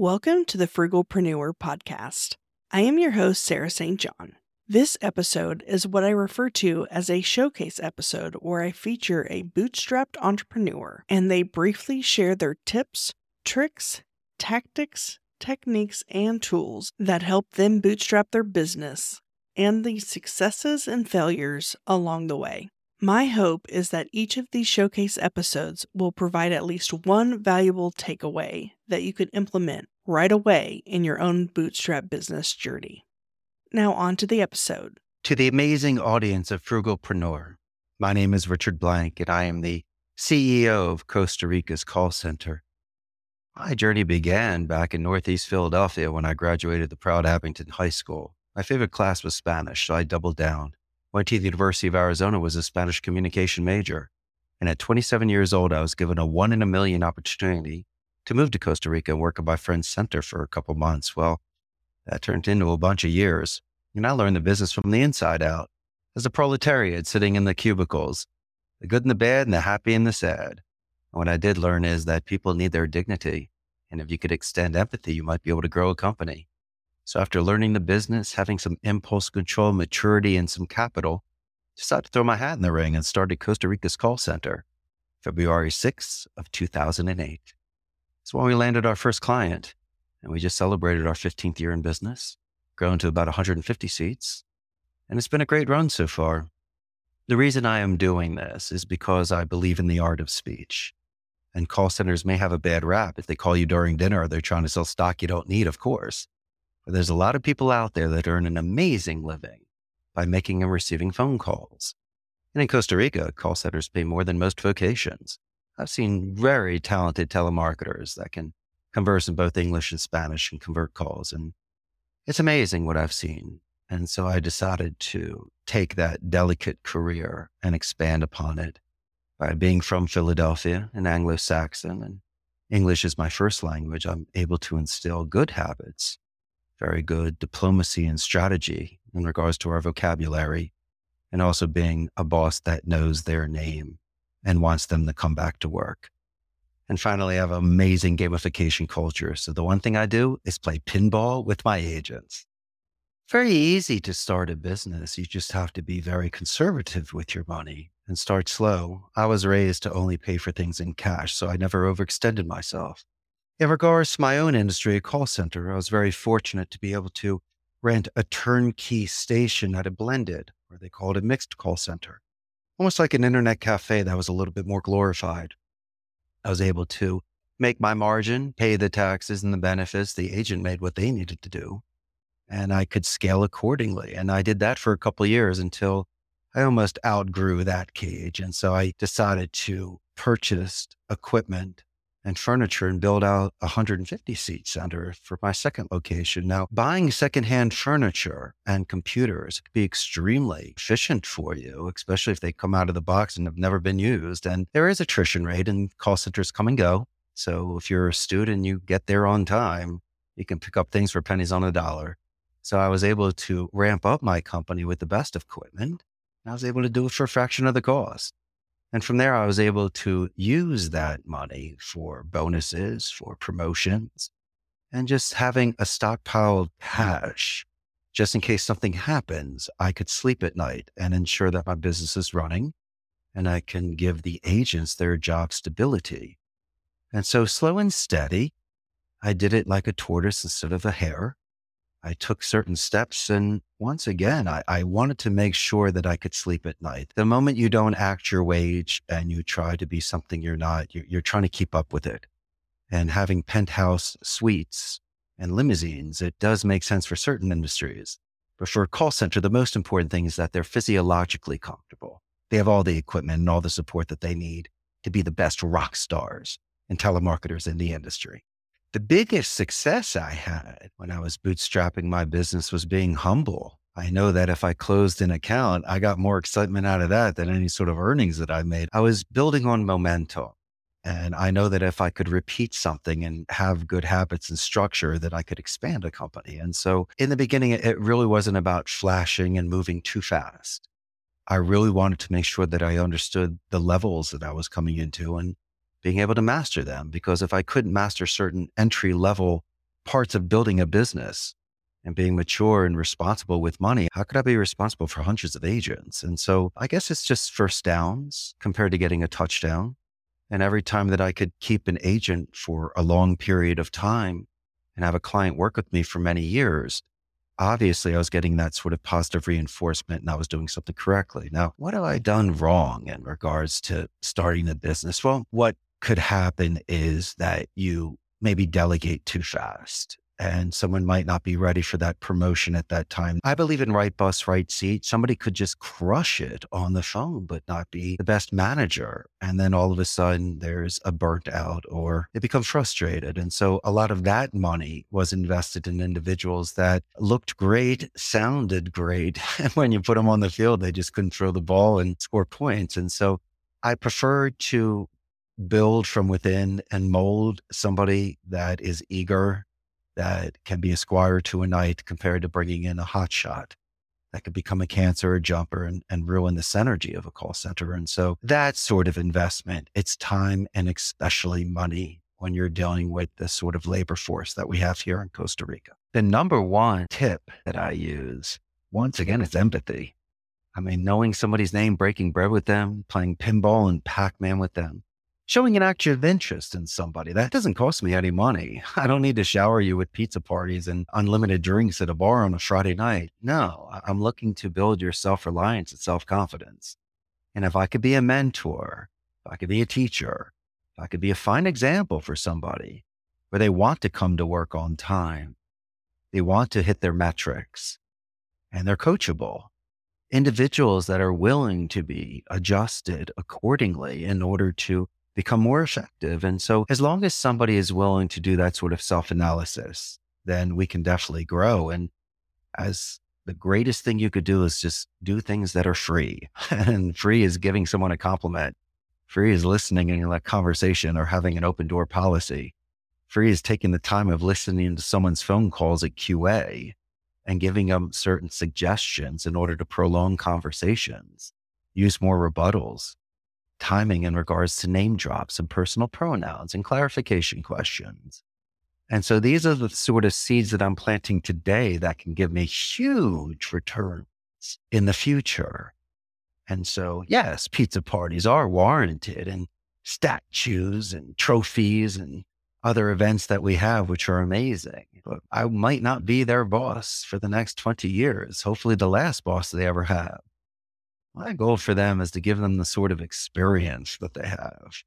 Welcome to the Frugalpreneur podcast. I am your host, Sarah St. John. This episode is what I refer to as a showcase episode where I feature a bootstrapped entrepreneur and they briefly share their tips, tricks, tactics, techniques, and tools that help them bootstrap their business and the successes and failures along the way. My hope is that each of these showcase episodes will provide at least one valuable takeaway that you can implement right away in your own bootstrap business journey. Now, on to the episode. To the amazing audience of Frugalpreneur, my name is Richard Blank, and I am the CEO of Costa Rica's call center. My journey began back in Northeast Philadelphia when I graduated the proud Abington High School. My favorite class was Spanish, so I doubled down went to the University of Arizona, was a Spanish communication major. And at 27 years old, I was given a one in a million opportunity to move to Costa Rica and work at my friend's center for a couple months. Well, that turned into a bunch of years. And I learned the business from the inside out as a proletariat sitting in the cubicles, the good and the bad and the happy and the sad. And what I did learn is that people need their dignity. And if you could extend empathy, you might be able to grow a company. So after learning the business, having some impulse control, maturity, and some capital, decided to throw my hat in the ring and started Costa Rica's call center, February 6th of 2008. That's when we landed our first client, and we just celebrated our 15th year in business, grown to about 150 seats, and it's been a great run so far. The reason I am doing this is because I believe in the art of speech. And call centers may have a bad rap if they call you during dinner or they're trying to sell stock you don't need, of course. There's a lot of people out there that earn an amazing living by making and receiving phone calls. And in Costa Rica, call centers pay more than most vocations. I've seen very talented telemarketers that can converse in both English and Spanish and convert calls. And it's amazing what I've seen. And so I decided to take that delicate career and expand upon it by being from Philadelphia, and Anglo Saxon, and English is my first language. I'm able to instill good habits very good diplomacy and strategy in regards to our vocabulary, and also being a boss that knows their name and wants them to come back to work. And finally, I have amazing gamification culture. So the one thing I do is play pinball with my agents. Very easy to start a business. You just have to be very conservative with your money and start slow. I was raised to only pay for things in cash, so I never overextended myself. In regards to my own industry, a call center, I was very fortunate to be able to rent a turnkey station at a blended, or they call it a mixed call center, almost like an internet cafe that was a little bit more glorified. I was able to make my margin, pay the taxes and the benefits. The agent made what they needed to do, and I could scale accordingly. And I did that for a couple years until I almost outgrew that cage. And so I decided to purchase equipment and furniture and build out a 150 seat center for my second location. Now, buying secondhand furniture and computers can be extremely efficient for you, especially if they come out of the box and have never been used. And there is attrition rate and call centers come and go. So if you're a student, you get there on time, you can pick up things for pennies on a dollar. So I was able to ramp up my company with the best equipment. And I was able to do it for a fraction of the cost. And from there, I was able to use that money for bonuses, for promotions, and just having a stockpiled cash just in case something happens. I could sleep at night and ensure that my business is running and I can give the agents their job stability. And so, slow and steady, I did it like a tortoise instead of a hare. I took certain steps. And once again, I, I, wanted to make sure that I could sleep at night. The moment you don't act your wage and you try to be something you're not, you're, you're trying to keep up with it. And having penthouse suites and limousines, it does make sense for certain industries. But for a call center, the most important thing is that they're physiologically comfortable. They have all the equipment and all the support that they need to be the best rock stars and telemarketers in the industry. The biggest success I had when I was bootstrapping my business was being humble. I know that if I closed an account, I got more excitement out of that than any sort of earnings that I made. I was building on momentum. And I know that if I could repeat something and have good habits and structure, that I could expand a company. And so in the beginning, it really wasn't about flashing and moving too fast. I really wanted to make sure that I understood the levels that I was coming into and being able to master them. Because if I couldn't master certain entry level parts of building a business and being mature and responsible with money, how could I be responsible for hundreds of agents? And so I guess it's just first downs compared to getting a touchdown. And every time that I could keep an agent for a long period of time and have a client work with me for many years, obviously I was getting that sort of positive reinforcement and I was doing something correctly. Now, what have I done wrong in regards to starting a business? Well, what could happen is that you maybe delegate too fast and someone might not be ready for that promotion at that time. I believe in right bus, right seat. Somebody could just crush it on the phone, but not be the best manager. And then all of a sudden there's a burnt out or they become frustrated. And so a lot of that money was invested in individuals that looked great, sounded great. And when you put them on the field, they just couldn't throw the ball and score points. And so I prefer to build from within and mold somebody that is eager that can be a squire to a knight compared to bringing in a hot shot that could become a cancer or jumper and, and ruin the synergy of a call center. And so that sort of investment, it's time and especially money when you're dealing with the sort of labor force that we have here in Costa Rica. The number one tip that I use, once again, is empathy. I mean, knowing somebody's name, breaking bread with them, playing pinball and Pac Man with them, showing an act of interest in somebody. That doesn't cost me any money. I don't need to shower you with pizza parties and unlimited drinks at a bar on a Friday night. No, I'm looking to build your self reliance and self confidence. And if I could be a mentor, if I could be a teacher, if I could be a fine example for somebody where they want to come to work on time, they want to hit their metrics, and they're coachable. Individuals that are willing to be adjusted accordingly in order to become more effective. And so, as long as somebody is willing to do that sort of self analysis, then we can definitely grow. And as the greatest thing you could do is just do things that are free. and free is giving someone a compliment. Free is listening in a conversation or having an open door policy. Free is taking the time of listening to someone's phone calls at QA and giving them certain suggestions in order to prolong conversations. Use more rebuttals timing in regards to name drops and personal pronouns and clarification questions. And so these are the sort of seeds that I'm planting today that can give me huge returns in the future. And so, yes, pizza parties are warranted and statues and trophies and other events that we have, which are amazing. But I might not be their boss for the next 20 years, hopefully, the last boss they ever have. My goal for them is to give them the sort of experience that they have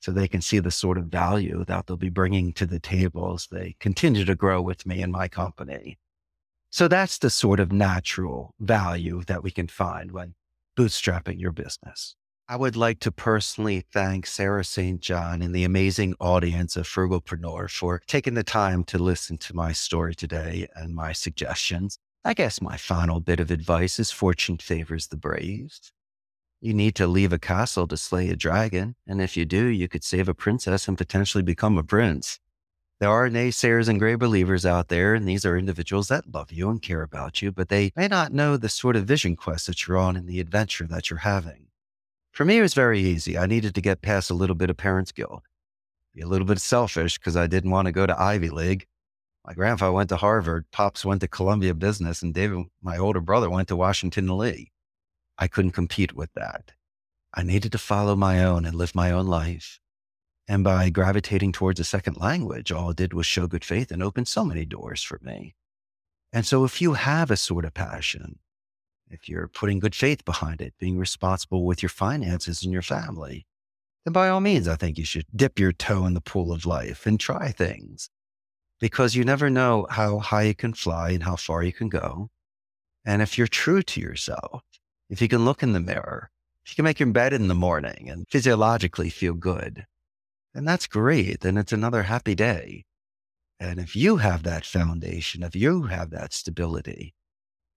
so they can see the sort of value that they'll be bringing to the table as they continue to grow with me and my company. So that's the sort of natural value that we can find when bootstrapping your business. I would like to personally thank Sarah St. John and the amazing audience of Frugalpreneur for taking the time to listen to my story today and my suggestions. I guess my final bit of advice is fortune favors the brave. You need to leave a castle to slay a dragon, and if you do, you could save a princess and potentially become a prince. There are naysayers and gray believers out there, and these are individuals that love you and care about you, but they may not know the sort of vision quest that you're on and the adventure that you're having. For me, it was very easy. I needed to get past a little bit of parents' guilt, be a little bit selfish because I didn't want to go to Ivy League, my grandfather went to Harvard, Pops went to Columbia Business, and David, my older brother, went to Washington Lee. I couldn't compete with that. I needed to follow my own and live my own life. And by gravitating towards a second language, all it did was show good faith and open so many doors for me. And so if you have a sort of passion, if you're putting good faith behind it, being responsible with your finances and your family, then by all means, I think you should dip your toe in the pool of life and try things because you never know how high you can fly and how far you can go. And if you're true to yourself, if you can look in the mirror, if you can make your bed in the morning and physiologically feel good, then that's great. Then it's another happy day. And if you have that foundation, if you have that stability,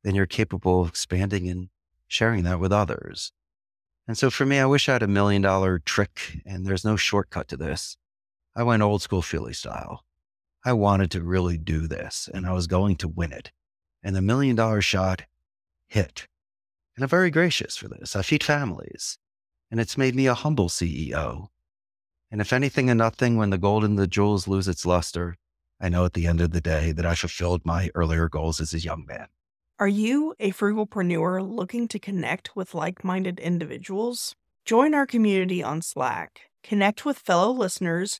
then you're capable of expanding and sharing that with others. And so for me, I wish I had a million dollar trick and there's no shortcut to this. I went old school Philly style. I wanted to really do this and I was going to win it. And the million dollar shot hit. And I'm very gracious for this. I feed families and it's made me a humble CEO. And if anything and nothing, when the gold and the jewels lose its luster, I know at the end of the day that I fulfilled my earlier goals as a young man. Are you a frugalpreneur looking to connect with like minded individuals? Join our community on Slack, connect with fellow listeners,